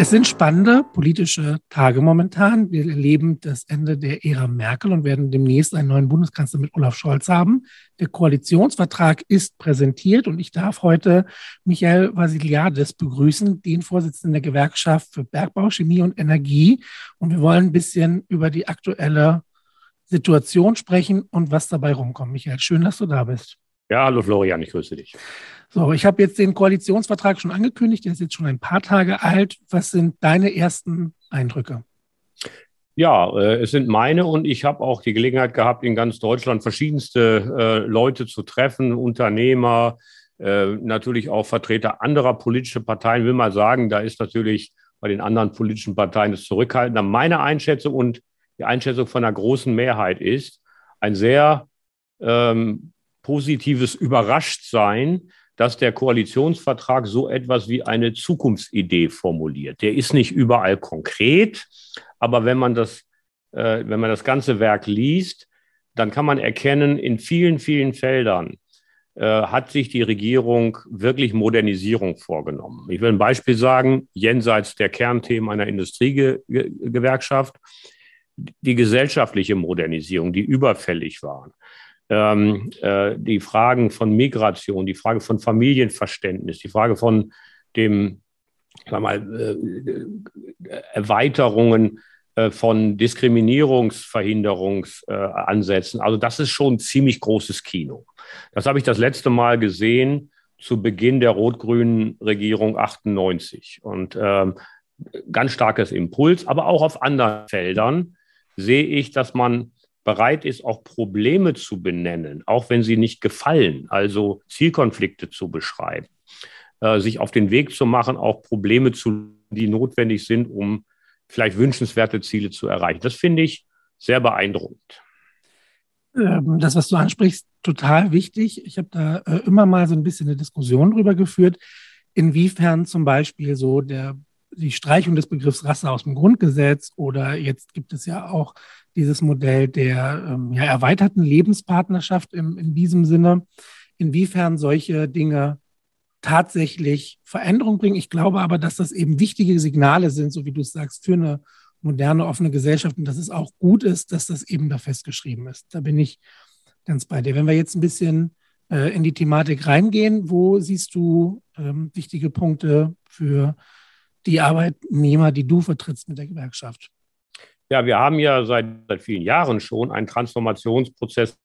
Es sind spannende politische Tage momentan. Wir erleben das Ende der Ära Merkel und werden demnächst einen neuen Bundeskanzler mit Olaf Scholz haben. Der Koalitionsvertrag ist präsentiert und ich darf heute Michael Vasiliades begrüßen, den Vorsitzenden der Gewerkschaft für Bergbau, Chemie und Energie. Und wir wollen ein bisschen über die aktuelle Situation sprechen und was dabei rumkommt. Michael, schön, dass du da bist. Ja, hallo Florian, ich grüße dich. So, ich habe jetzt den Koalitionsvertrag schon angekündigt, der ist jetzt schon ein paar Tage alt. Was sind deine ersten Eindrücke? Ja, äh, es sind meine und ich habe auch die Gelegenheit gehabt, in ganz Deutschland verschiedenste äh, Leute zu treffen, Unternehmer, äh, natürlich auch Vertreter anderer politischer Parteien. Will mal sagen, da ist natürlich bei den anderen politischen Parteien das Zurückhaltender. Meine Einschätzung und die Einschätzung von einer großen Mehrheit ist ein sehr ähm, positives Überraschtsein, dass der Koalitionsvertrag so etwas wie eine Zukunftsidee formuliert. Der ist nicht überall konkret, aber wenn man das, äh, wenn man das ganze Werk liest, dann kann man erkennen, in vielen, vielen Feldern äh, hat sich die Regierung wirklich Modernisierung vorgenommen. Ich will ein Beispiel sagen, jenseits der Kernthemen einer Industriegewerkschaft, die gesellschaftliche Modernisierung, die überfällig waren ähm, äh, die Fragen von Migration, die Frage von Familienverständnis, die Frage von dem, sag mal, äh, Erweiterungen äh, von Diskriminierungsverhinderungsansätzen. also das ist schon ziemlich großes Kino. Das habe ich das letzte Mal gesehen zu Beginn der rot-grünen Regierung 98. Und ähm, ganz starkes Impuls, aber auch auf anderen Feldern sehe ich, dass man bereit ist, auch Probleme zu benennen, auch wenn sie nicht gefallen, also Zielkonflikte zu beschreiben, äh, sich auf den Weg zu machen, auch Probleme zu, die notwendig sind, um vielleicht wünschenswerte Ziele zu erreichen. Das finde ich sehr beeindruckend. Ähm, das, was du ansprichst, total wichtig. Ich habe da äh, immer mal so ein bisschen eine Diskussion drüber geführt, inwiefern zum Beispiel so der die Streichung des Begriffs Rasse aus dem Grundgesetz oder jetzt gibt es ja auch dieses Modell der ähm, ja, erweiterten Lebenspartnerschaft im, in diesem Sinne, inwiefern solche Dinge tatsächlich Veränderung bringen. Ich glaube aber, dass das eben wichtige Signale sind, so wie du es sagst, für eine moderne, offene Gesellschaft und dass es auch gut ist, dass das eben da festgeschrieben ist. Da bin ich ganz bei dir. Wenn wir jetzt ein bisschen äh, in die Thematik reingehen, wo siehst du ähm, wichtige Punkte für die Arbeitnehmer, die du vertrittst mit der Gewerkschaft? Ja, wir haben ja seit, seit vielen Jahren schon einen Transformationsprozess,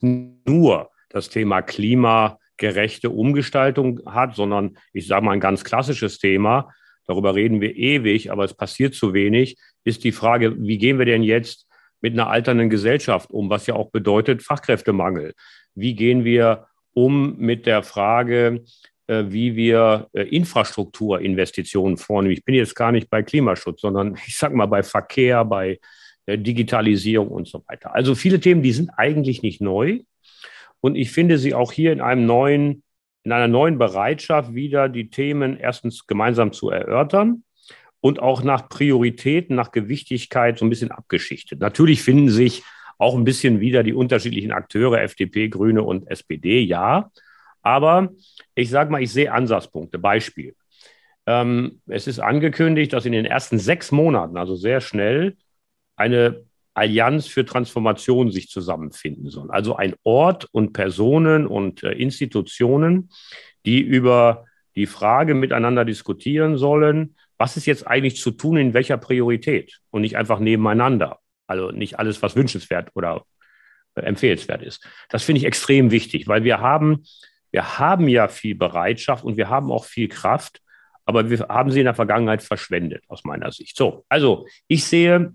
nur das Thema klimagerechte Umgestaltung hat, sondern ich sage mal ein ganz klassisches Thema, darüber reden wir ewig, aber es passiert zu wenig, ist die Frage, wie gehen wir denn jetzt mit einer alternden Gesellschaft um, was ja auch bedeutet Fachkräftemangel. Wie gehen wir um mit der Frage, wie wir äh, Infrastrukturinvestitionen vornehmen. Ich bin jetzt gar nicht bei Klimaschutz, sondern ich sage mal bei Verkehr, bei äh, Digitalisierung und so weiter. Also viele Themen, die sind eigentlich nicht neu. Und ich finde sie auch hier in einem neuen, in einer neuen Bereitschaft wieder die Themen erstens gemeinsam zu erörtern und auch nach Prioritäten, nach Gewichtigkeit so ein bisschen abgeschichtet. Natürlich finden sich auch ein bisschen wieder die unterschiedlichen Akteure, FDP, Grüne und SPD, ja. Aber ich sage mal, ich sehe Ansatzpunkte. Beispiel. Ähm, es ist angekündigt, dass in den ersten sechs Monaten, also sehr schnell, eine Allianz für Transformation sich zusammenfinden soll. Also ein Ort und Personen und äh, Institutionen, die über die Frage miteinander diskutieren sollen, was ist jetzt eigentlich zu tun, in welcher Priorität und nicht einfach nebeneinander. Also nicht alles, was wünschenswert oder äh, empfehlenswert ist. Das finde ich extrem wichtig, weil wir haben wir haben ja viel Bereitschaft und wir haben auch viel Kraft, aber wir haben sie in der Vergangenheit verschwendet, aus meiner Sicht. So, also ich sehe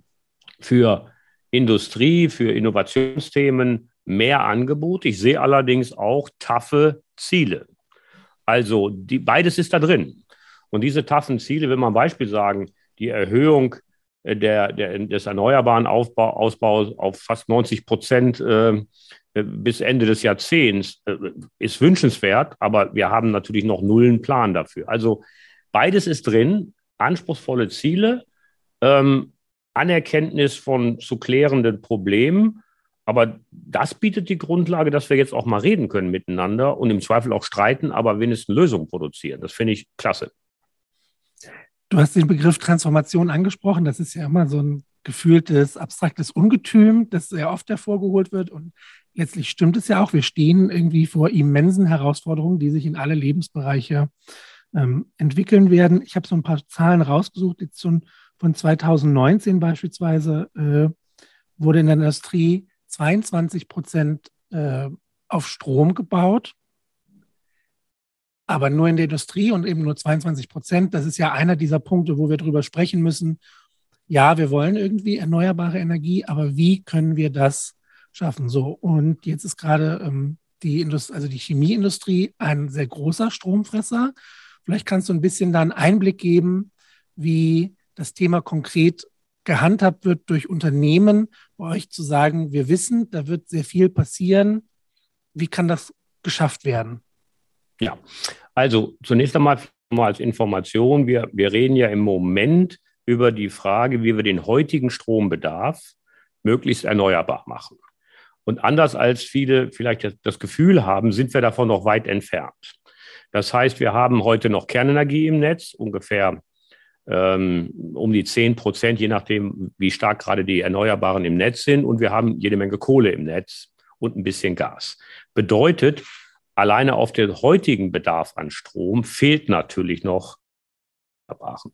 für Industrie, für Innovationsthemen mehr Angebot. Ich sehe allerdings auch taffe Ziele. Also die, beides ist da drin. Und diese taffen Ziele, wenn man Beispiel sagen, die Erhöhung der, der, des erneuerbaren Aufbau, Ausbaus auf fast 90 Prozent äh, äh, bis Ende des Jahrzehnts äh, ist wünschenswert, aber wir haben natürlich noch nullen Plan dafür. Also beides ist drin, anspruchsvolle Ziele, ähm, Anerkenntnis von zu klärenden Problemen, aber das bietet die Grundlage, dass wir jetzt auch mal reden können miteinander und im Zweifel auch streiten, aber wenigstens Lösungen produzieren. Das finde ich klasse. Du hast den Begriff Transformation angesprochen. Das ist ja immer so ein gefühltes, abstraktes Ungetüm, das sehr oft hervorgeholt wird. Und letztlich stimmt es ja auch. Wir stehen irgendwie vor immensen Herausforderungen, die sich in alle Lebensbereiche ähm, entwickeln werden. Ich habe so ein paar Zahlen rausgesucht, jetzt schon von 2019 beispielsweise äh, wurde in der Industrie 22 Prozent äh, auf Strom gebaut, aber nur in der Industrie und eben nur 22 Prozent. Das ist ja einer dieser Punkte, wo wir darüber sprechen müssen. Ja, wir wollen irgendwie erneuerbare Energie, aber wie können wir das schaffen? So, und jetzt ist gerade ähm, die Indust also die Chemieindustrie ein sehr großer Stromfresser. Vielleicht kannst du ein bisschen da einen Einblick geben, wie das Thema konkret gehandhabt wird durch Unternehmen, bei euch zu sagen, wir wissen, da wird sehr viel passieren. Wie kann das geschafft werden? Ja, also zunächst einmal mal als Information, wir, wir reden ja im Moment über die Frage, wie wir den heutigen Strombedarf möglichst erneuerbar machen. Und anders als viele vielleicht das Gefühl haben, sind wir davon noch weit entfernt. Das heißt, wir haben heute noch Kernenergie im Netz, ungefähr ähm, um die 10 Prozent, je nachdem, wie stark gerade die Erneuerbaren im Netz sind. Und wir haben jede Menge Kohle im Netz und ein bisschen Gas. Bedeutet, alleine auf den heutigen Bedarf an Strom fehlt natürlich noch Erneuerbaren.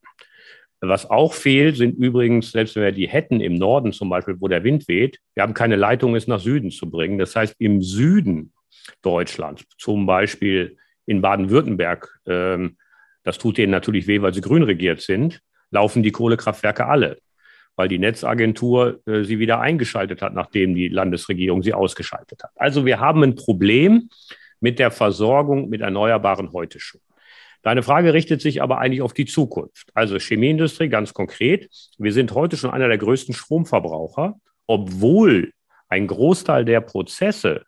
Was auch fehlt, sind übrigens, selbst wenn wir die hätten im Norden zum Beispiel, wo der Wind weht, wir haben keine Leitung, es nach Süden zu bringen. Das heißt, im Süden Deutschlands, zum Beispiel in Baden-Württemberg, ähm, das tut denen natürlich weh, weil sie grün regiert sind, laufen die Kohlekraftwerke alle, weil die Netzagentur äh, sie wieder eingeschaltet hat, nachdem die Landesregierung sie ausgeschaltet hat. Also wir haben ein Problem mit der Versorgung mit Erneuerbaren heute schon. Deine Frage richtet sich aber eigentlich auf die Zukunft. Also Chemieindustrie ganz konkret. Wir sind heute schon einer der größten Stromverbraucher, obwohl ein Großteil der Prozesse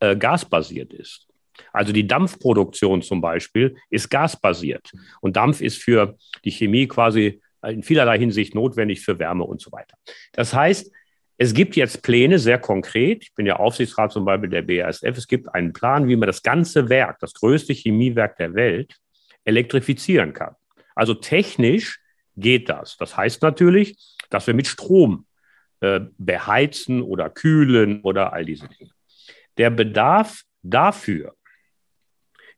äh, gasbasiert ist. Also die Dampfproduktion zum Beispiel ist gasbasiert. Und Dampf ist für die Chemie quasi in vielerlei Hinsicht notwendig für Wärme und so weiter. Das heißt, es gibt jetzt Pläne, sehr konkret. Ich bin ja Aufsichtsrat zum Beispiel der BASF. Es gibt einen Plan, wie man das ganze Werk, das größte Chemiewerk der Welt, elektrifizieren kann. Also technisch geht das. Das heißt natürlich, dass wir mit Strom äh, beheizen oder kühlen oder all diese Dinge. Der Bedarf dafür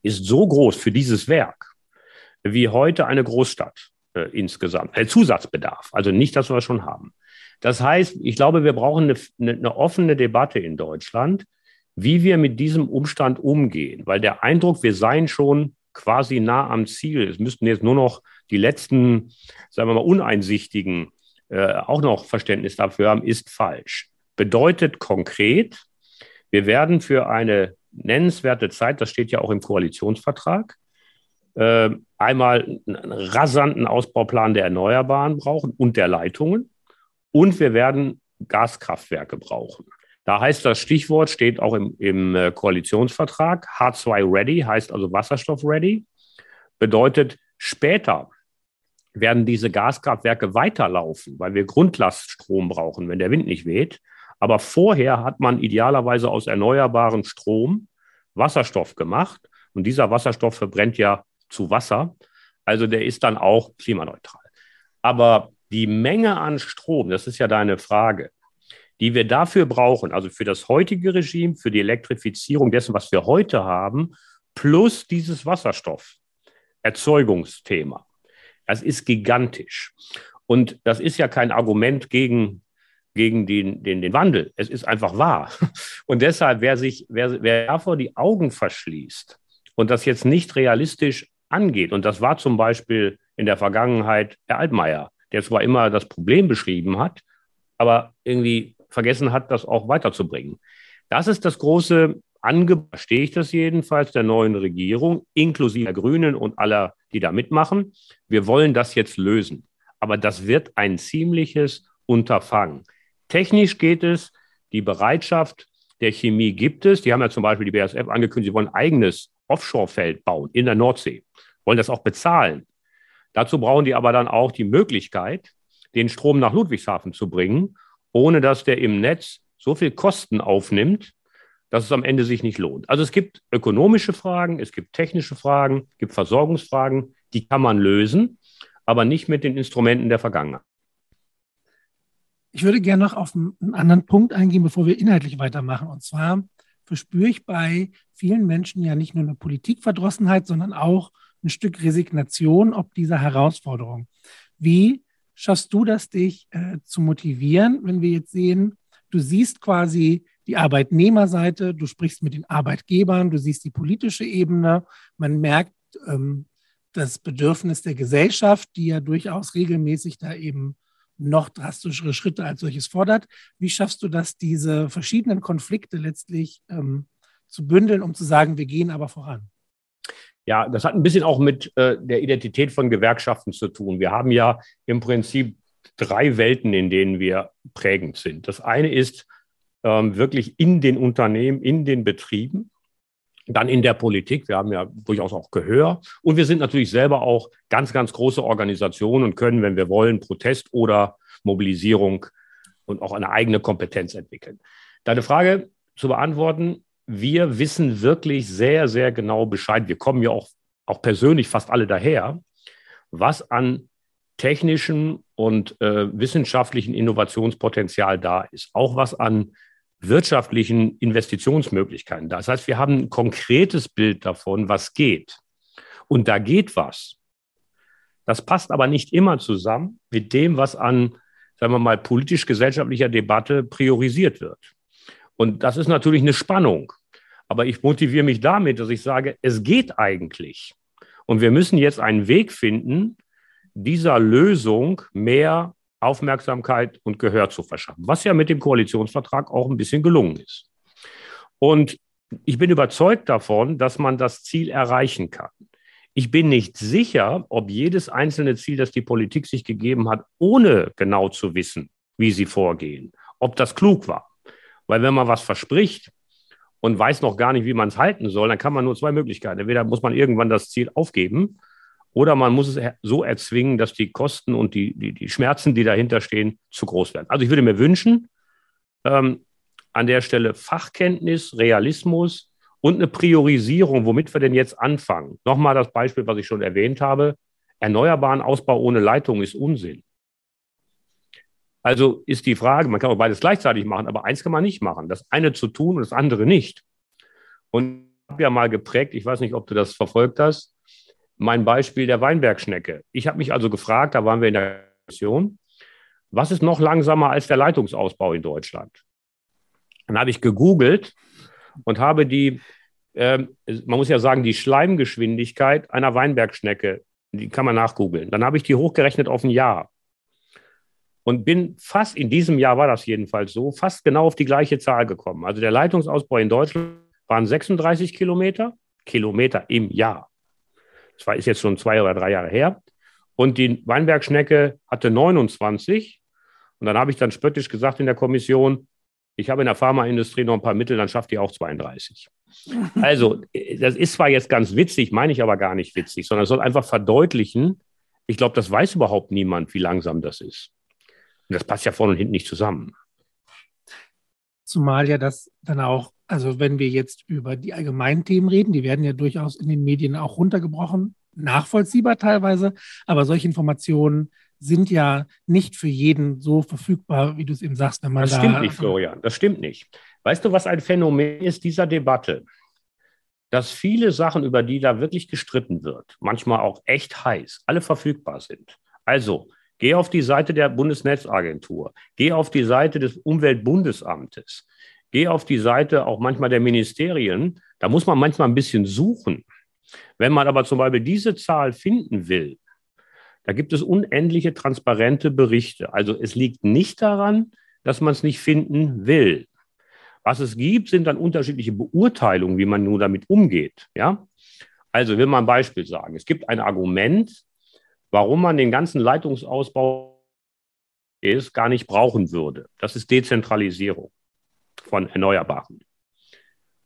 ist so groß für dieses Werk wie heute eine Großstadt äh, insgesamt. Ein Zusatzbedarf, also nicht das, was wir schon haben. Das heißt, ich glaube, wir brauchen eine, eine offene Debatte in Deutschland, wie wir mit diesem Umstand umgehen, weil der Eindruck, wir seien schon quasi nah am Ziel, es müssten jetzt nur noch die letzten, sagen wir mal, Uneinsichtigen äh, auch noch Verständnis dafür haben, ist falsch. Bedeutet konkret, wir werden für eine nennenswerte Zeit, das steht ja auch im Koalitionsvertrag, äh, einmal einen rasanten Ausbauplan der Erneuerbaren brauchen und der Leitungen. Und wir werden Gaskraftwerke brauchen. Da heißt das Stichwort, steht auch im, im äh, Koalitionsvertrag, H2 Ready, heißt also Wasserstoff Ready, bedeutet später werden diese Gaskraftwerke weiterlaufen, weil wir Grundlaststrom brauchen, wenn der Wind nicht weht. Aber vorher hat man idealerweise aus erneuerbaren Strom Wasserstoff gemacht. Und dieser Wasserstoff verbrennt ja zu Wasser. Also der ist dann auch klimaneutral. Aber die Menge an Strom, das ist ja deine Frage, die wir dafür brauchen, also für das heutige Regime, für die Elektrifizierung dessen, was wir heute haben, plus dieses Wasserstofferzeugungsthema. Das ist gigantisch. Und das ist ja kein Argument gegen gegen den, den, den Wandel. Es ist einfach wahr. Und deshalb, wer sich, wer, wer davor die Augen verschließt und das jetzt nicht realistisch angeht, und das war zum Beispiel in der Vergangenheit Herr Altmaier, der zwar immer das Problem beschrieben hat, aber irgendwie vergessen hat, das auch weiterzubringen. Das ist das große Angebot, verstehe ich das jedenfalls, der neuen Regierung, inklusive der Grünen und aller, die da mitmachen. Wir wollen das jetzt lösen. Aber das wird ein ziemliches Unterfangen. Technisch geht es, die Bereitschaft der Chemie gibt es. Die haben ja zum Beispiel die BASF angekündigt, sie wollen ein eigenes Offshore-Feld bauen in der Nordsee, wollen das auch bezahlen. Dazu brauchen die aber dann auch die Möglichkeit, den Strom nach Ludwigshafen zu bringen, ohne dass der im Netz so viel Kosten aufnimmt, dass es am Ende sich nicht lohnt. Also es gibt ökonomische Fragen, es gibt technische Fragen, es gibt Versorgungsfragen, die kann man lösen. aber nicht mit den Instrumenten der Vergangenheit. Ich würde gerne noch auf einen anderen Punkt eingehen, bevor wir inhaltlich weitermachen. Und zwar verspüre ich bei vielen Menschen ja nicht nur eine Politikverdrossenheit, sondern auch ein Stück Resignation ob dieser Herausforderung. Wie schaffst du das, dich äh, zu motivieren, wenn wir jetzt sehen, du siehst quasi die Arbeitnehmerseite, du sprichst mit den Arbeitgebern, du siehst die politische Ebene, man merkt ähm, das Bedürfnis der Gesellschaft, die ja durchaus regelmäßig da eben noch drastischere Schritte als solches fordert. Wie schaffst du das, diese verschiedenen Konflikte letztlich ähm, zu bündeln, um zu sagen, wir gehen aber voran? Ja, das hat ein bisschen auch mit äh, der Identität von Gewerkschaften zu tun. Wir haben ja im Prinzip drei Welten, in denen wir prägend sind. Das eine ist ähm, wirklich in den Unternehmen, in den Betrieben, dann in der Politik. Wir haben ja durchaus auch Gehör. Und wir sind natürlich selber auch ganz, ganz große Organisationen und können, wenn wir wollen, Protest oder Mobilisierung und auch eine eigene Kompetenz entwickeln. Deine Frage zu beantworten, wir wissen wirklich sehr, sehr genau Bescheid. Wir kommen ja auch, auch persönlich fast alle daher, was an technischem und äh, wissenschaftlichen Innovationspotenzial da ist. Auch was an wirtschaftlichen Investitionsmöglichkeiten da ist. Das heißt, wir haben ein konkretes Bild davon, was geht. Und da geht was. Das passt aber nicht immer zusammen mit dem, was an, sagen wir mal, politisch-gesellschaftlicher Debatte priorisiert wird. Und das ist natürlich eine Spannung. Aber ich motiviere mich damit, dass ich sage, es geht eigentlich. Und wir müssen jetzt einen Weg finden, dieser Lösung mehr Aufmerksamkeit und Gehör zu verschaffen, was ja mit dem Koalitionsvertrag auch ein bisschen gelungen ist. Und ich bin überzeugt davon, dass man das Ziel erreichen kann. Ich bin nicht sicher, ob jedes einzelne Ziel, das die Politik sich gegeben hat, ohne genau zu wissen, wie sie vorgehen, ob das klug war. Weil wenn man was verspricht, und weiß noch gar nicht, wie man es halten soll, dann kann man nur zwei Möglichkeiten. Entweder muss man irgendwann das Ziel aufgeben oder man muss es so erzwingen, dass die Kosten und die, die, die Schmerzen, die dahinter stehen, zu groß werden. Also ich würde mir wünschen, ähm, an der Stelle Fachkenntnis, Realismus und eine Priorisierung, womit wir denn jetzt anfangen. Nochmal das Beispiel, was ich schon erwähnt habe. Erneuerbaren Ausbau ohne Leitung ist Unsinn. Also ist die Frage, man kann auch beides gleichzeitig machen, aber eins kann man nicht machen. Das eine zu tun und das andere nicht. Und ich habe ja mal geprägt, ich weiß nicht, ob du das verfolgt hast, mein Beispiel der Weinbergschnecke. Ich habe mich also gefragt, da waren wir in der Kommission, was ist noch langsamer als der Leitungsausbau in Deutschland? Dann habe ich gegoogelt und habe die, äh, man muss ja sagen, die Schleimgeschwindigkeit einer Weinbergschnecke, die kann man nachgoogeln. Dann habe ich die hochgerechnet auf ein Jahr und bin fast, in diesem Jahr war das jedenfalls so, fast genau auf die gleiche Zahl gekommen. Also der Leitungsausbau in Deutschland waren 36 Kilometer, Kilometer im Jahr. Das ist jetzt schon zwei oder drei Jahre her. Und die Weinbergschnecke hatte 29. Und dann habe ich dann spöttisch gesagt in der Kommission, ich habe in der Pharmaindustrie noch ein paar Mittel, dann schafft die auch 32. Also, das ist zwar jetzt ganz witzig, meine ich aber gar nicht witzig, sondern es soll einfach verdeutlichen, ich glaube, das weiß überhaupt niemand, wie langsam das ist. Und das passt ja vorne und hinten nicht zusammen. Zumal ja das dann auch, also wenn wir jetzt über die allgemeinen Themen reden, die werden ja durchaus in den Medien auch runtergebrochen, nachvollziehbar teilweise, aber solche Informationen sind ja nicht für jeden so verfügbar, wie du es eben sagst, wenn man das da. Das stimmt nicht, Florian, das stimmt nicht. Weißt du, was ein Phänomen ist dieser Debatte? Dass viele Sachen, über die da wirklich gestritten wird, manchmal auch echt heiß, alle verfügbar sind. Also, Geh auf die Seite der Bundesnetzagentur. Geh auf die Seite des Umweltbundesamtes. Geh auf die Seite auch manchmal der Ministerien. Da muss man manchmal ein bisschen suchen. Wenn man aber zum Beispiel diese Zahl finden will, da gibt es unendliche transparente Berichte. Also es liegt nicht daran, dass man es nicht finden will. Was es gibt, sind dann unterschiedliche Beurteilungen, wie man nun damit umgeht. Ja? Also will man ein Beispiel sagen. Es gibt ein Argument, warum man den ganzen Leitungsausbau ist, gar nicht brauchen würde. Das ist Dezentralisierung von Erneuerbaren.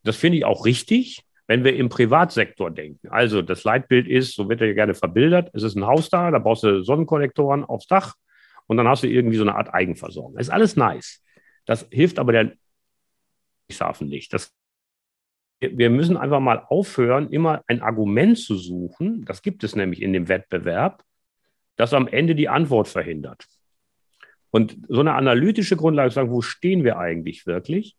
Das finde ich auch richtig, wenn wir im Privatsektor denken. Also das Leitbild ist, so wird er gerne verbildert, es ist ein Haus da, da brauchst du Sonnenkollektoren aufs Dach und dann hast du irgendwie so eine Art Eigenversorgung. Ist alles nice. Das hilft aber der Hafen nicht. Das wir müssen einfach mal aufhören, immer ein Argument zu suchen. Das gibt es nämlich in dem Wettbewerb, das am Ende die Antwort verhindert. Und so eine analytische Grundlage sagen, wo stehen wir eigentlich wirklich,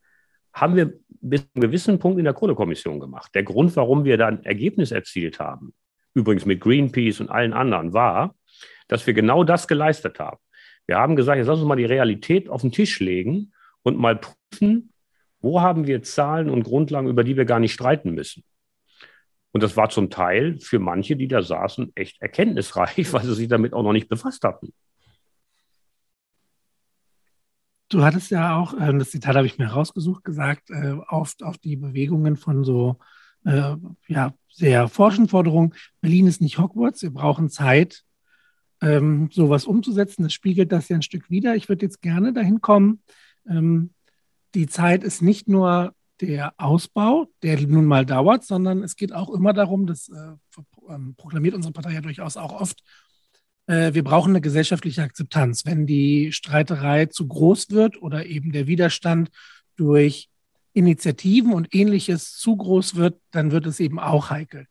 haben wir bis zu einem gewissen Punkt in der Kohlekommission gemacht. Der Grund, warum wir da ein Ergebnis erzielt haben, übrigens mit Greenpeace und allen anderen, war, dass wir genau das geleistet haben. Wir haben gesagt, jetzt lass uns mal die Realität auf den Tisch legen und mal prüfen, wo haben wir Zahlen und Grundlagen, über die wir gar nicht streiten müssen. Und das war zum Teil für manche, die da saßen, echt erkenntnisreich, weil sie sich damit auch noch nicht befasst hatten. Du hattest ja auch, äh, das Zitat habe ich mir rausgesucht, gesagt, äh, auf, auf die Bewegungen von so äh, ja, sehr forschen Forderungen. Berlin ist nicht Hogwarts, wir brauchen Zeit, ähm, sowas umzusetzen. Das spiegelt das ja ein Stück wider. Ich würde jetzt gerne dahin kommen. Ähm, die Zeit ist nicht nur der Ausbau, der nun mal dauert, sondern es geht auch immer darum, das äh, ähm, proklamiert unsere Partei ja durchaus auch oft, äh, wir brauchen eine gesellschaftliche Akzeptanz. Wenn die Streiterei zu groß wird oder eben der Widerstand durch Initiativen und ähnliches zu groß wird, dann wird es eben auch heikel.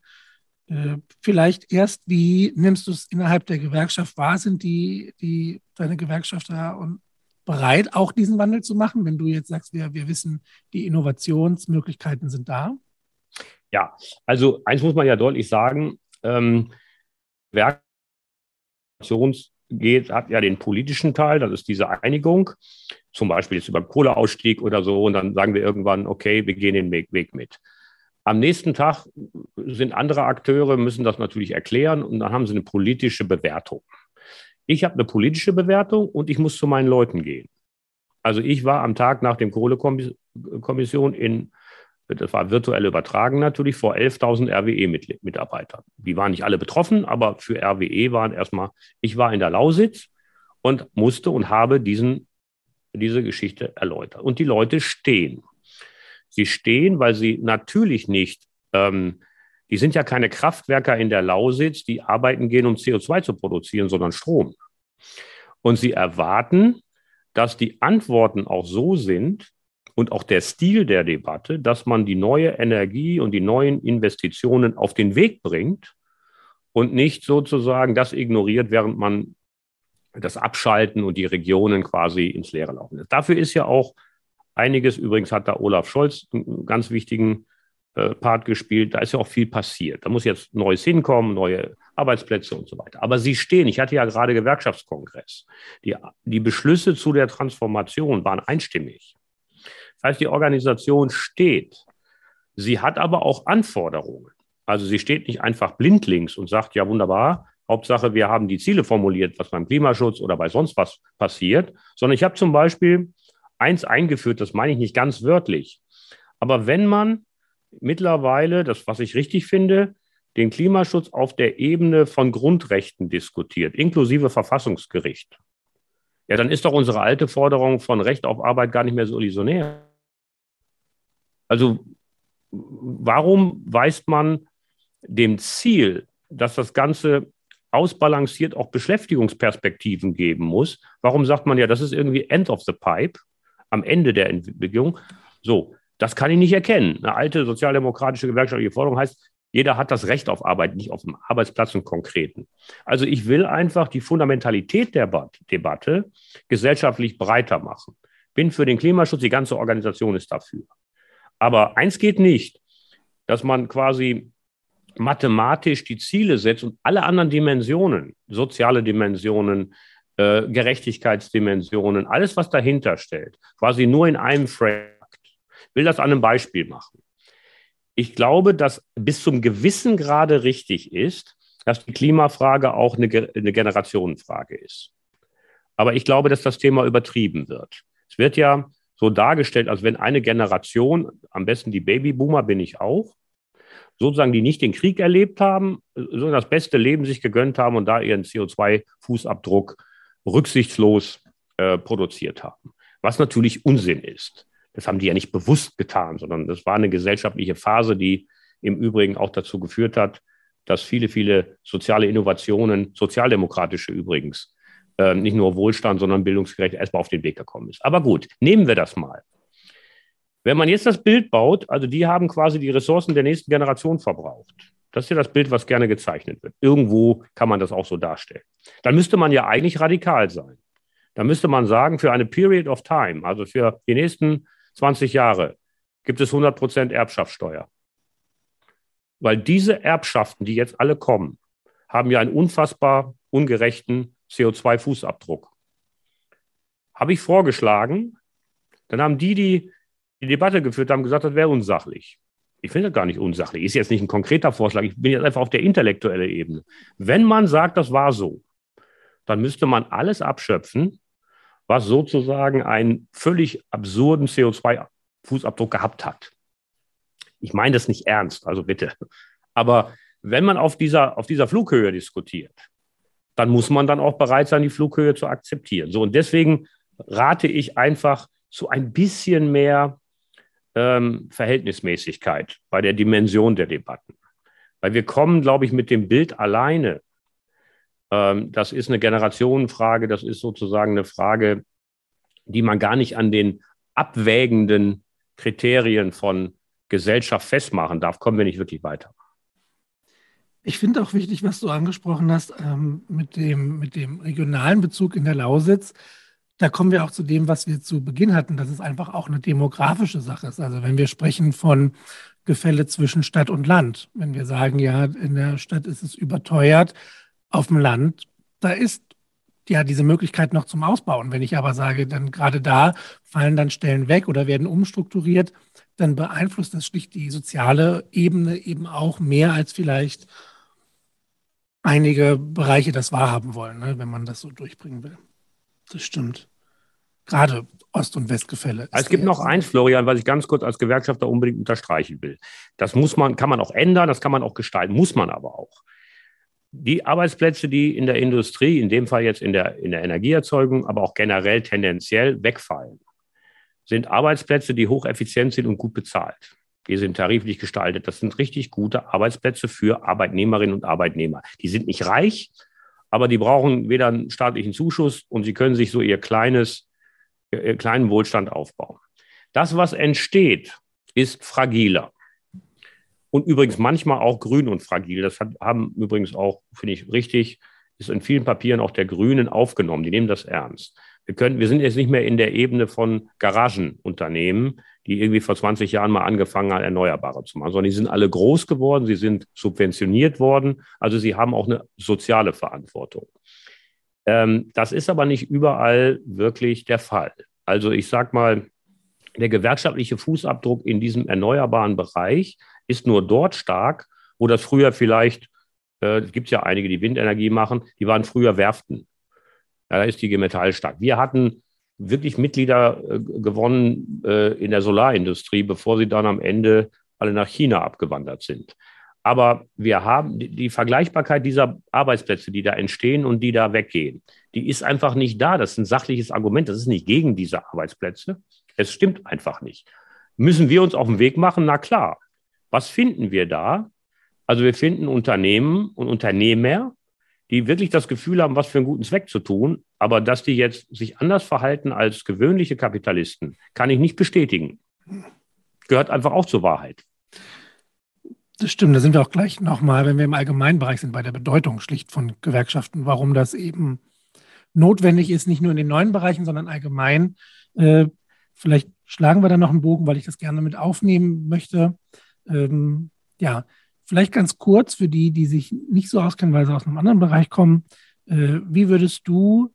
Äh, vielleicht erst, wie nimmst du es innerhalb der Gewerkschaft wahr? Sind die, die deine Gewerkschafter und bereit, auch diesen Wandel zu machen, wenn du jetzt sagst, wir, wir wissen, die Innovationsmöglichkeiten sind da? Ja, also eins muss man ja deutlich sagen, ähm, geht, hat ja den politischen Teil, das ist diese Einigung, zum Beispiel jetzt über Kohleausstieg oder so, und dann sagen wir irgendwann, okay, wir gehen den Weg mit. Am nächsten Tag sind andere Akteure, müssen das natürlich erklären und dann haben sie eine politische Bewertung. Ich habe eine politische Bewertung und ich muss zu meinen Leuten gehen. Also ich war am Tag nach dem Kohlekommission in, das war virtuell übertragen natürlich, vor 11.000 RWE-Mitarbeitern. Die waren nicht alle betroffen, aber für RWE waren erstmal, ich war in der Lausitz und musste und habe diesen, diese Geschichte erläutert. Und die Leute stehen. Sie stehen, weil sie natürlich nicht ähm, die sind ja keine Kraftwerker in der Lausitz, die arbeiten gehen, um CO2 zu produzieren, sondern Strom. Und sie erwarten, dass die Antworten auch so sind und auch der Stil der Debatte, dass man die neue Energie und die neuen Investitionen auf den Weg bringt und nicht sozusagen das ignoriert, während man das Abschalten und die Regionen quasi ins Leere laufen lässt. Dafür ist ja auch einiges, übrigens hat da Olaf Scholz einen ganz wichtigen Part gespielt. Da ist ja auch viel passiert. Da muss jetzt Neues hinkommen, neue Arbeitsplätze und so weiter. Aber sie stehen, ich hatte ja gerade Gewerkschaftskongress. Die, die Beschlüsse zu der Transformation waren einstimmig. Das heißt, die Organisation steht. Sie hat aber auch Anforderungen. Also sie steht nicht einfach blindlings und sagt, ja wunderbar, Hauptsache, wir haben die Ziele formuliert, was beim Klimaschutz oder bei sonst was passiert, sondern ich habe zum Beispiel eins eingeführt, das meine ich nicht ganz wörtlich. Aber wenn man mittlerweile, das, was ich richtig finde, den Klimaschutz auf der Ebene von Grundrechten diskutiert, inklusive Verfassungsgericht. Ja, dann ist doch unsere alte Forderung von Recht auf Arbeit gar nicht mehr so illusionär. Also warum weist man dem Ziel, dass das Ganze ausbalanciert auch Beschäftigungsperspektiven geben muss, warum sagt man ja, das ist irgendwie End of the Pipe, am Ende der Entwicklung? So, das kann ich nicht erkennen. Eine alte sozialdemokratische gewerkschaftliche Forderung heißt, jeder hat das Recht auf Arbeit, nicht auf dem Arbeitsplatz im Konkreten. Also ich will einfach die Fundamentalität der Debatte gesellschaftlich breiter machen. Bin für den Klimaschutz, die ganze Organisation ist dafür. Aber eins geht nicht, dass man quasi mathematisch die Ziele setzt und alle anderen Dimensionen, soziale Dimensionen, äh, Gerechtigkeitsdimensionen, alles, was dahinter stellt, quasi nur in einem Frame will das an einem Beispiel machen. Ich glaube, dass bis zum gewissen Grade richtig ist, dass die Klimafrage auch eine, eine Generationenfrage ist. Aber ich glaube, dass das Thema übertrieben wird. Es wird ja so dargestellt, als wenn eine Generation, am besten die Babyboomer bin ich auch, sozusagen, die nicht den Krieg erlebt haben, sondern das beste Leben sich gegönnt haben und da ihren CO2-Fußabdruck rücksichtslos äh, produziert haben. Was natürlich Unsinn ist. Das haben die ja nicht bewusst getan, sondern das war eine gesellschaftliche Phase, die im Übrigen auch dazu geführt hat, dass viele, viele soziale Innovationen, sozialdemokratische übrigens, äh, nicht nur Wohlstand, sondern bildungsgerecht erstmal auf den Weg gekommen ist. Aber gut, nehmen wir das mal. Wenn man jetzt das Bild baut, also die haben quasi die Ressourcen der nächsten Generation verbraucht. Das ist ja das Bild, was gerne gezeichnet wird. Irgendwo kann man das auch so darstellen. Dann müsste man ja eigentlich radikal sein. Dann müsste man sagen, für eine Period of Time, also für die nächsten 20 Jahre, gibt es 100 Prozent Erbschaftssteuer. Weil diese Erbschaften, die jetzt alle kommen, haben ja einen unfassbar ungerechten CO2-Fußabdruck. Habe ich vorgeschlagen, dann haben die, die die Debatte geführt haben, gesagt, das wäre unsachlich. Ich finde das gar nicht unsachlich. Ist jetzt nicht ein konkreter Vorschlag. Ich bin jetzt einfach auf der intellektuellen Ebene. Wenn man sagt, das war so, dann müsste man alles abschöpfen, was sozusagen einen völlig absurden CO2-Fußabdruck gehabt hat. Ich meine das nicht ernst, also bitte. Aber wenn man auf dieser, auf dieser Flughöhe diskutiert, dann muss man dann auch bereit sein, die Flughöhe zu akzeptieren. So, und deswegen rate ich einfach zu ein bisschen mehr ähm, Verhältnismäßigkeit bei der Dimension der Debatten. Weil wir kommen, glaube ich, mit dem Bild alleine. Ähm, das ist eine Generationenfrage, das ist sozusagen eine Frage, die man gar nicht an den abwägenden Kriterien von Gesellschaft festmachen darf, kommen wir nicht wirklich weiter. Ich finde auch wichtig, was du angesprochen hast ähm, mit, dem, mit dem regionalen Bezug in der Lausitz da kommen wir auch zu dem, was wir zu Beginn hatten, dass es einfach auch eine demografische Sache ist. Also wenn wir sprechen von Gefälle zwischen Stadt und Land, wenn wir sagen, ja, in der Stadt ist es überteuert, auf dem Land, da ist ja diese Möglichkeit noch zum Ausbauen. Wenn ich aber sage, dann gerade da fallen dann Stellen weg oder werden umstrukturiert, dann beeinflusst das schlicht die soziale Ebene eben auch mehr als vielleicht einige Bereiche das wahrhaben wollen, ne, wenn man das so durchbringen will das stimmt. Gerade Ost- und Westgefälle. Es gibt noch eins, Florian, was ich ganz kurz als Gewerkschafter unbedingt unterstreichen will. Das muss man, kann man auch ändern, das kann man auch gestalten, muss man aber auch. Die Arbeitsplätze, die in der Industrie, in dem Fall jetzt in der, in der Energieerzeugung, aber auch generell tendenziell wegfallen, sind Arbeitsplätze, die hocheffizient sind und gut bezahlt. Die sind tariflich gestaltet. Das sind richtig gute Arbeitsplätze für Arbeitnehmerinnen und Arbeitnehmer. Die sind nicht reich, aber die brauchen weder einen staatlichen Zuschuss und sie können sich so ihr kleines, ihr kleinen Wohlstand aufbauen. Das, was entsteht, ist fragiler. Und übrigens manchmal auch grün und fragil. Das haben übrigens auch, finde ich richtig, ist in vielen Papieren auch der Grünen aufgenommen. Die nehmen das ernst. Wir, können, wir sind jetzt nicht mehr in der Ebene von Garagenunternehmen, die irgendwie vor 20 Jahren mal angefangen haben, Erneuerbare zu machen, sondern die sind alle groß geworden, sie sind subventioniert worden, also sie haben auch eine soziale Verantwortung. Ähm, das ist aber nicht überall wirklich der Fall. Also ich sage mal, der gewerkschaftliche Fußabdruck in diesem erneuerbaren Bereich ist nur dort stark, wo das früher vielleicht, äh, es gibt ja einige, die Windenergie machen, die waren früher Werften. Ja, da ist die Metall stark. Wir hatten wirklich Mitglieder äh, gewonnen äh, in der Solarindustrie, bevor sie dann am Ende alle nach China abgewandert sind. Aber wir haben die, die, Vergleichbarkeit dieser Arbeitsplätze, die da entstehen und die da weggehen, die ist einfach nicht da. Das ist ein sachliches Argument. Das ist nicht gegen diese Arbeitsplätze. Es stimmt einfach nicht. Müssen wir uns auf den Weg machen? Na klar. Was finden wir da? Also wir finden Unternehmen und Unternehmer, die wirklich das Gefühl haben, was für einen guten Zweck zu tun, aber dass die jetzt sich anders verhalten als gewöhnliche Kapitalisten, kann ich nicht bestätigen. Gehört einfach auch zur Wahrheit. Das stimmt, da sind wir auch gleich nochmal, wenn wir im allgemeinen Bereich sind, bei der Bedeutung schlicht von Gewerkschaften, warum das eben notwendig ist, nicht nur in den neuen Bereichen, sondern allgemein. Äh, vielleicht schlagen wir da noch einen Bogen, weil ich das gerne mit aufnehmen möchte. Ähm, ja, Vielleicht ganz kurz für die, die sich nicht so auskennen, weil sie aus einem anderen Bereich kommen. Äh, wie würdest du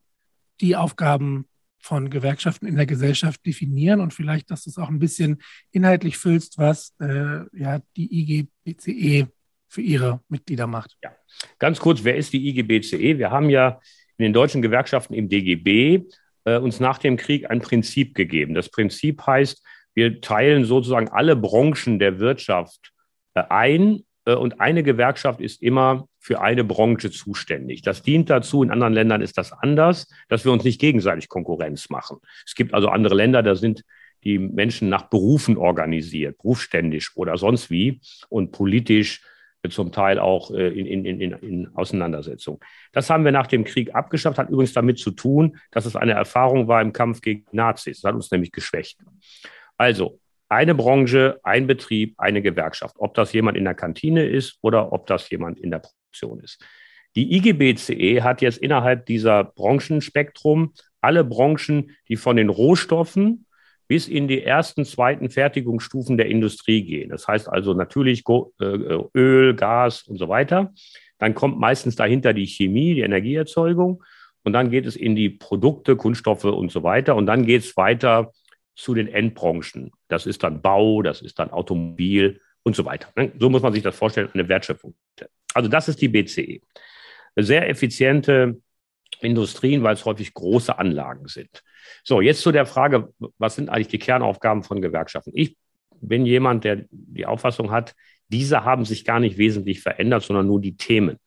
die Aufgaben von Gewerkschaften in der Gesellschaft definieren und vielleicht, dass du es auch ein bisschen inhaltlich füllst, was äh, ja, die IGBCE für ihre Mitglieder macht. Ja, ganz kurz, wer ist die IGBCE? Wir haben ja in den deutschen Gewerkschaften im DGB äh, uns nach dem Krieg ein Prinzip gegeben. Das Prinzip heißt, wir teilen sozusagen alle Branchen der Wirtschaft äh, ein äh, und eine Gewerkschaft ist immer für eine Branche zuständig. Das dient dazu, in anderen Ländern ist das anders, dass wir uns nicht gegenseitig Konkurrenz machen. Es gibt also andere Länder, da sind die Menschen nach Berufen organisiert, berufsständisch oder sonst wie und politisch zum Teil auch äh, in, in, in, in Auseinandersetzung. Das haben wir nach dem Krieg abgeschafft, hat übrigens damit zu tun, dass es eine Erfahrung war im Kampf gegen Nazis. Das hat uns nämlich geschwächt. Also, eine Branche, ein Betrieb, eine Gewerkschaft. Ob das jemand in der Kantine ist oder ob das jemand in der Produktion ist. Die IGBCE hat jetzt innerhalb dieser Branchenspektrum alle Branchen, die von den Rohstoffen bis in die ersten, zweiten Fertigungsstufen der Industrie gehen. Das heißt also natürlich äh, Öl, Gas und so weiter. Dann kommt meistens dahinter die Chemie, die Energieerzeugung. Und dann geht es in die Produkte, Kunststoffe und so weiter. Und dann geht es weiter zu den Endbranchen. Das ist dann Bau, das ist dann Automobil und so weiter. Ne? So muss man sich das vorstellen, eine Wertschöpfung. Also das ist die BCE. Sehr effiziente Industrien, weil es häufig große Anlagen sind. So, jetzt zu der Frage, was sind eigentlich die Kernaufgaben von Gewerkschaften? Ich bin jemand, der die Auffassung hat, diese haben sich gar nicht wesentlich verändert, sondern nur die Themen.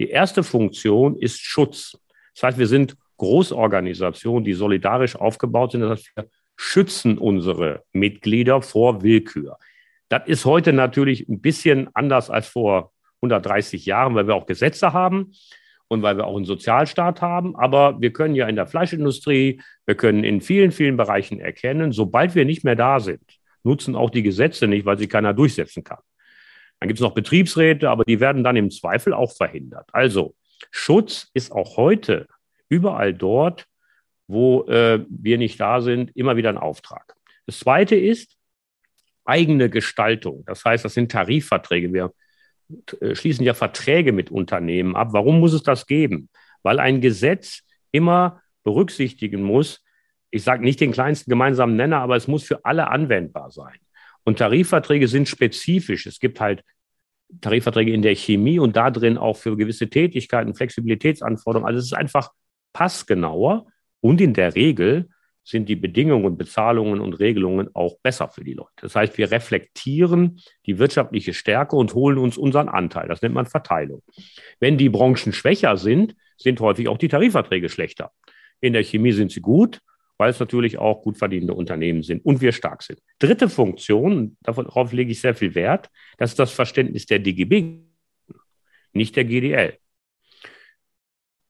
Die erste Funktion ist Schutz. Das heißt, wir sind Großorganisationen, die solidarisch aufgebaut sind. Das heißt, wir schützen unsere Mitglieder vor Willkür. Das ist heute natürlich ein bisschen anders als vor 130 Jahren, weil wir auch Gesetze haben und weil wir auch einen Sozialstaat haben. Aber wir können ja in der Fleischindustrie, wir können in vielen, vielen Bereichen erkennen, sobald wir nicht mehr da sind, nutzen auch die Gesetze nicht, weil sie keiner durchsetzen kann. Dann gibt es noch Betriebsräte, aber die werden dann im Zweifel auch verhindert. Also Schutz ist auch heute überall dort, wo äh, wir nicht da sind, immer wieder ein Auftrag. Das Zweite ist eigene Gestaltung. Das heißt, das sind Tarifverträge. Wir äh, schließen ja Verträge mit Unternehmen ab. Warum muss es das geben? Weil ein Gesetz immer berücksichtigen muss, ich sage nicht den kleinsten gemeinsamen Nenner, aber es muss für alle anwendbar sein. Und Tarifverträge sind spezifisch. Es gibt halt Tarifverträge in der Chemie und da drin auch für gewisse Tätigkeiten, Flexibilitätsanforderungen. Also es ist einfach passgenauer und in der Regel sind die Bedingungen, Bezahlungen und Regelungen auch besser für die Leute. Das heißt, wir reflektieren die wirtschaftliche Stärke und holen uns unseren Anteil. Das nennt man Verteilung. Wenn die Branchen schwächer sind, sind häufig auch die Tarifverträge schlechter. In der Chemie sind sie gut, weil es natürlich auch gut verdienende Unternehmen sind und wir stark sind. Dritte Funktion, darauf lege ich sehr viel Wert, das ist das Verständnis der DGB, nicht der GDL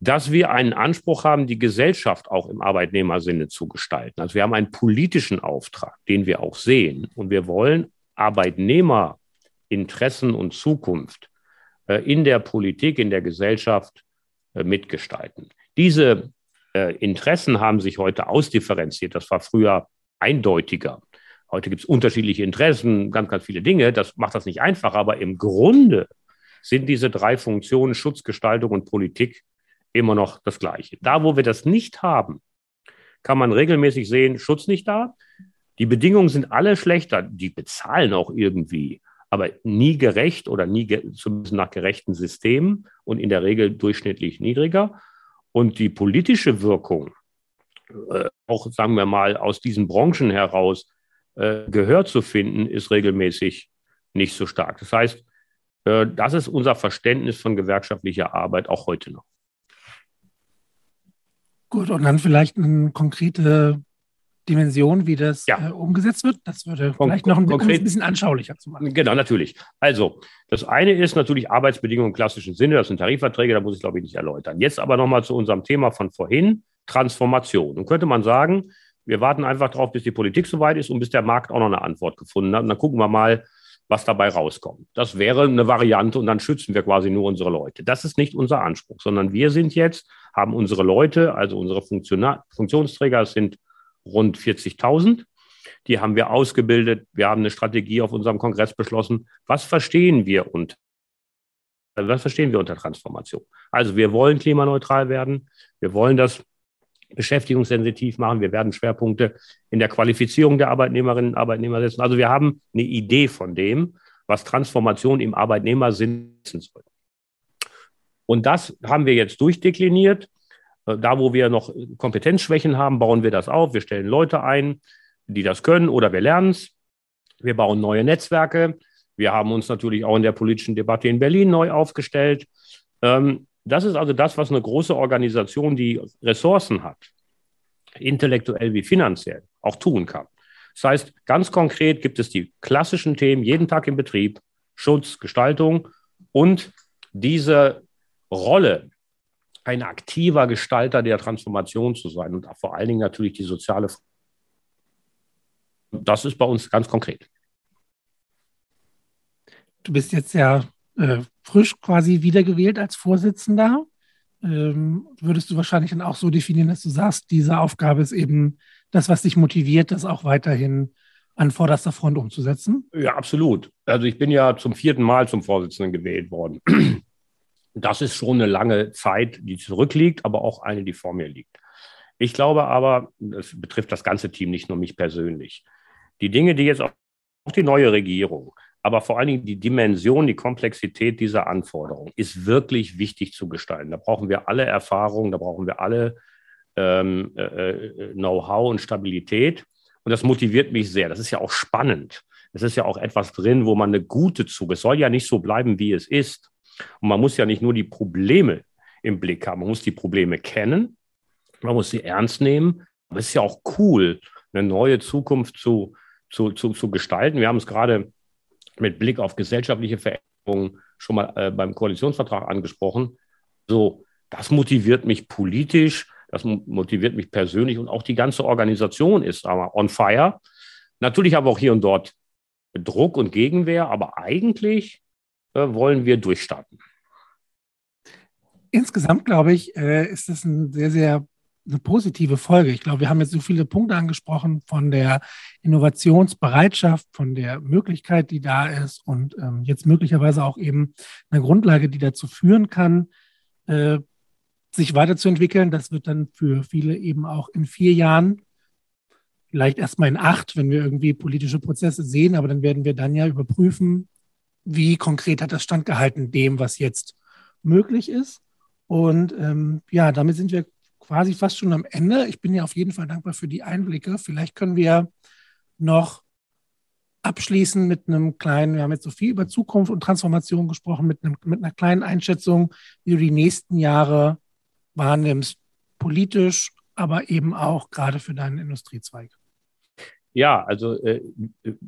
dass wir einen Anspruch haben, die Gesellschaft auch im Arbeitnehmersinne zu gestalten. Also wir haben einen politischen Auftrag, den wir auch sehen. Und wir wollen Arbeitnehmerinteressen und Zukunft äh, in der Politik, in der Gesellschaft äh, mitgestalten. Diese äh, Interessen haben sich heute ausdifferenziert. Das war früher eindeutiger. Heute gibt es unterschiedliche Interessen, ganz, ganz viele Dinge. Das macht das nicht einfach. Aber im Grunde sind diese drei Funktionen Schutzgestaltung und Politik immer noch das Gleiche. Da, wo wir das nicht haben, kann man regelmäßig sehen, Schutz nicht da. Die Bedingungen sind alle schlechter. Die bezahlen auch irgendwie, aber nie gerecht oder nie ge zumindest nach gerechten Systemen und in der Regel durchschnittlich niedriger. Und die politische Wirkung, äh, auch sagen wir mal aus diesen Branchen heraus, äh, Gehör zu finden, ist regelmäßig nicht so stark. Das heißt, äh, das ist unser Verständnis von gewerkschaftlicher Arbeit auch heute noch. Gut, und dann vielleicht eine konkrete Dimension, wie das ja. äh, umgesetzt wird. Das würde Kon vielleicht noch ein, konkret, um ein bisschen anschaulicher zu machen. Genau, natürlich. Also, das eine ist natürlich Arbeitsbedingungen im klassischen Sinne, das sind Tarifverträge, da muss ich, glaube ich, nicht erläutern. Jetzt aber nochmal zu unserem Thema von vorhin, Transformation. Und könnte man sagen, wir warten einfach darauf, bis die Politik soweit ist und bis der Markt auch noch eine Antwort gefunden hat. Und dann gucken wir mal, was dabei rauskommt. Das wäre eine Variante und dann schützen wir quasi nur unsere Leute. Das ist nicht unser Anspruch, sondern wir sind jetzt, haben unsere Leute, also unsere Funktionsträger, es sind rund 40.000. Die haben wir ausgebildet. Wir haben eine Strategie auf unserem Kongress beschlossen. Was verstehen wir unter was verstehen wir unter Transformation? Also wir wollen klimaneutral werden. Wir wollen das beschäftigungssensitiv machen. Wir werden Schwerpunkte in der Qualifizierung der Arbeitnehmerinnen und Arbeitnehmer setzen. Also wir haben eine Idee von dem, was Transformation im Arbeitnehmersinn soll. Und das haben wir jetzt durchdekliniert. Äh, da, wo wir noch Kompetenzschwächen haben, bauen wir das auf. Wir stellen Leute ein, die das können oder wir lernen es. Wir bauen neue Netzwerke. Wir haben uns natürlich auch in der politischen Debatte in Berlin neu aufgestellt. Ähm, das ist also das, was eine große Organisation, die Ressourcen hat, intellektuell wie finanziell, auch tun kann. Das heißt, ganz konkret gibt es die klassischen Themen jeden Tag im Betrieb, Schutz, Gestaltung und diese Rolle, ein aktiver Gestalter der Transformation zu sein und vor allen Dingen natürlich die soziale Das ist bei uns ganz konkret. Du bist jetzt ja äh, frisch quasi wiedergewählt als Vorsitzender. Ähm, würdest du wahrscheinlich dann auch so definieren, dass du sagst, diese Aufgabe ist eben das, was dich motiviert, das auch weiterhin an vorderster Front umzusetzen? Ja, absolut. Also ich bin ja zum vierten Mal zum Vorsitzenden gewählt worden. Das ist schon eine lange Zeit, die zurückliegt, aber auch eine, die vor mir liegt. Ich glaube aber, das betrifft das ganze Team, nicht nur mich persönlich. Die Dinge, die jetzt auch die neue Regierung, aber vor allen Dingen die Dimension, die Komplexität dieser Anforderungen ist wirklich wichtig zu gestalten. Da brauchen wir alle Erfahrungen, da brauchen wir alle ähm, äh, äh Know-how und Stabilität. Und das motiviert mich sehr. Das ist ja auch spannend. Es ist ja auch etwas drin, wo man eine gute Zug. Es soll ja nicht so bleiben, wie es ist. Und man muss ja nicht nur die Probleme im Blick haben. Man muss die Probleme kennen. Man muss sie ernst nehmen. Aber es ist ja auch cool, eine neue Zukunft zu, zu, zu, zu gestalten. Wir haben es gerade mit Blick auf gesellschaftliche Veränderungen schon mal äh, beim Koalitionsvertrag angesprochen. So, das motiviert mich politisch. Das motiviert mich persönlich und auch die ganze Organisation ist aber on fire. Natürlich aber auch hier und dort Druck und Gegenwehr, aber eigentlich äh, wollen wir durchstarten. Insgesamt, glaube ich, äh, ist das ein sehr, sehr eine positive Folge. Ich glaube, wir haben jetzt so viele Punkte angesprochen von der Innovationsbereitschaft, von der Möglichkeit, die da ist und ähm, jetzt möglicherweise auch eben eine Grundlage, die dazu führen kann, äh, sich weiterzuentwickeln. Das wird dann für viele eben auch in vier Jahren, vielleicht erstmal in acht, wenn wir irgendwie politische Prozesse sehen, aber dann werden wir dann ja überprüfen, wie konkret hat das standgehalten dem, was jetzt möglich ist. Und ähm, ja, damit sind wir quasi fast schon am Ende. Ich bin ja auf jeden Fall dankbar für die Einblicke. Vielleicht können wir noch abschließen mit einem kleinen, wir haben jetzt so viel über Zukunft und Transformation gesprochen, mit, einem, mit einer kleinen Einschätzung, wie du die nächsten Jahre wahrnimmst, politisch, aber eben auch gerade für deinen Industriezweig? Ja, also äh,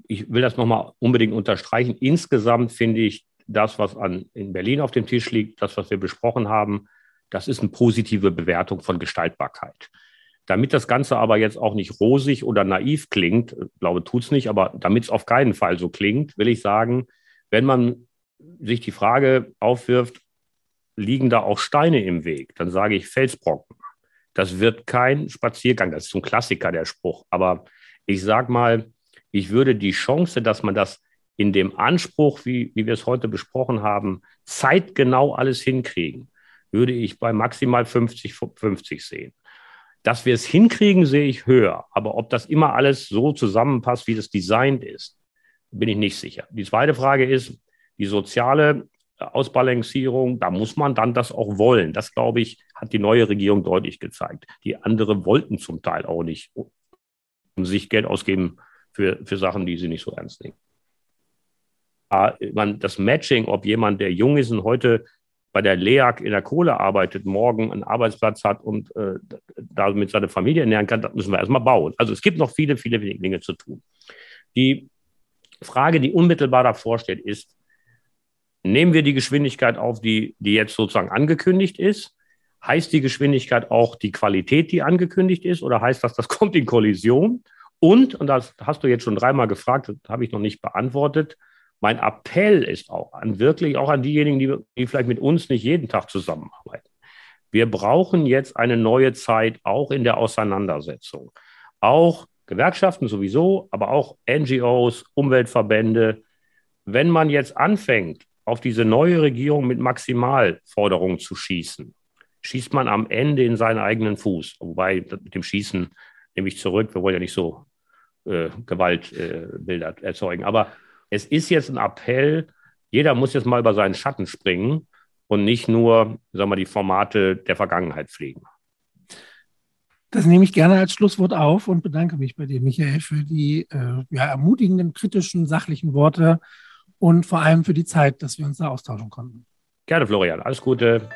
ich will das nochmal unbedingt unterstreichen. Insgesamt finde ich das, was an, in Berlin auf dem Tisch liegt, das, was wir besprochen haben, das ist eine positive Bewertung von Gestaltbarkeit. Damit das Ganze aber jetzt auch nicht rosig oder naiv klingt, glaube, tut es nicht, aber damit es auf keinen Fall so klingt, will ich sagen, wenn man sich die Frage aufwirft, liegen da auch Steine im Weg. Dann sage ich Felsbrocken. Das wird kein Spaziergang. Das ist ein Klassiker, der Spruch. Aber ich sage mal, ich würde die Chance, dass man das in dem Anspruch, wie, wie wir es heute besprochen haben, zeitgenau alles hinkriegen, würde ich bei maximal 50, 50 sehen. Dass wir es hinkriegen, sehe ich höher. Aber ob das immer alles so zusammenpasst, wie das designt ist, bin ich nicht sicher. Die zweite Frage ist, die soziale Ausbalancierung, da muss man dann das auch wollen. Das, glaube ich, hat die neue Regierung deutlich gezeigt. Die anderen wollten zum Teil auch nicht um sich Geld ausgeben für, für Sachen, die sie nicht so ernst nehmen. Man, das Matching, ob jemand, der jung ist und heute bei der LEAG in der Kohle arbeitet, morgen einen Arbeitsplatz hat und äh, damit seine Familie ernähren kann, das müssen wir erstmal bauen. Also es gibt noch viele, viele Dinge zu tun. Die Frage, die unmittelbar davor steht, ist, Nehmen wir die Geschwindigkeit auf, die, die jetzt sozusagen angekündigt ist? Heißt die Geschwindigkeit auch die Qualität, die angekündigt ist? Oder heißt das, das kommt in Kollision? Und, und das hast du jetzt schon dreimal gefragt, das habe ich noch nicht beantwortet, mein Appell ist auch an wirklich auch an diejenigen, die, die vielleicht mit uns nicht jeden Tag zusammenarbeiten. Wir brauchen jetzt eine neue Zeit, auch in der Auseinandersetzung. Auch Gewerkschaften sowieso, aber auch NGOs, Umweltverbände. Wenn man jetzt anfängt, auf diese neue Regierung mit Maximalforderungen zu schießen, schießt man am Ende in seinen eigenen Fuß. Wobei mit dem Schießen nehme ich zurück, wir wollen ja nicht so äh, Gewaltbilder äh, erzeugen. Aber es ist jetzt ein Appell, jeder muss jetzt mal über seinen Schatten springen und nicht nur, sagen wir, die Formate der Vergangenheit pflegen. Das nehme ich gerne als Schlusswort auf und bedanke mich bei dir, Michael, für die äh, ja, ermutigenden, kritischen, sachlichen Worte und vor allem für die Zeit, dass wir uns da austauschen konnten. Gerne, Florian. Alles Gute.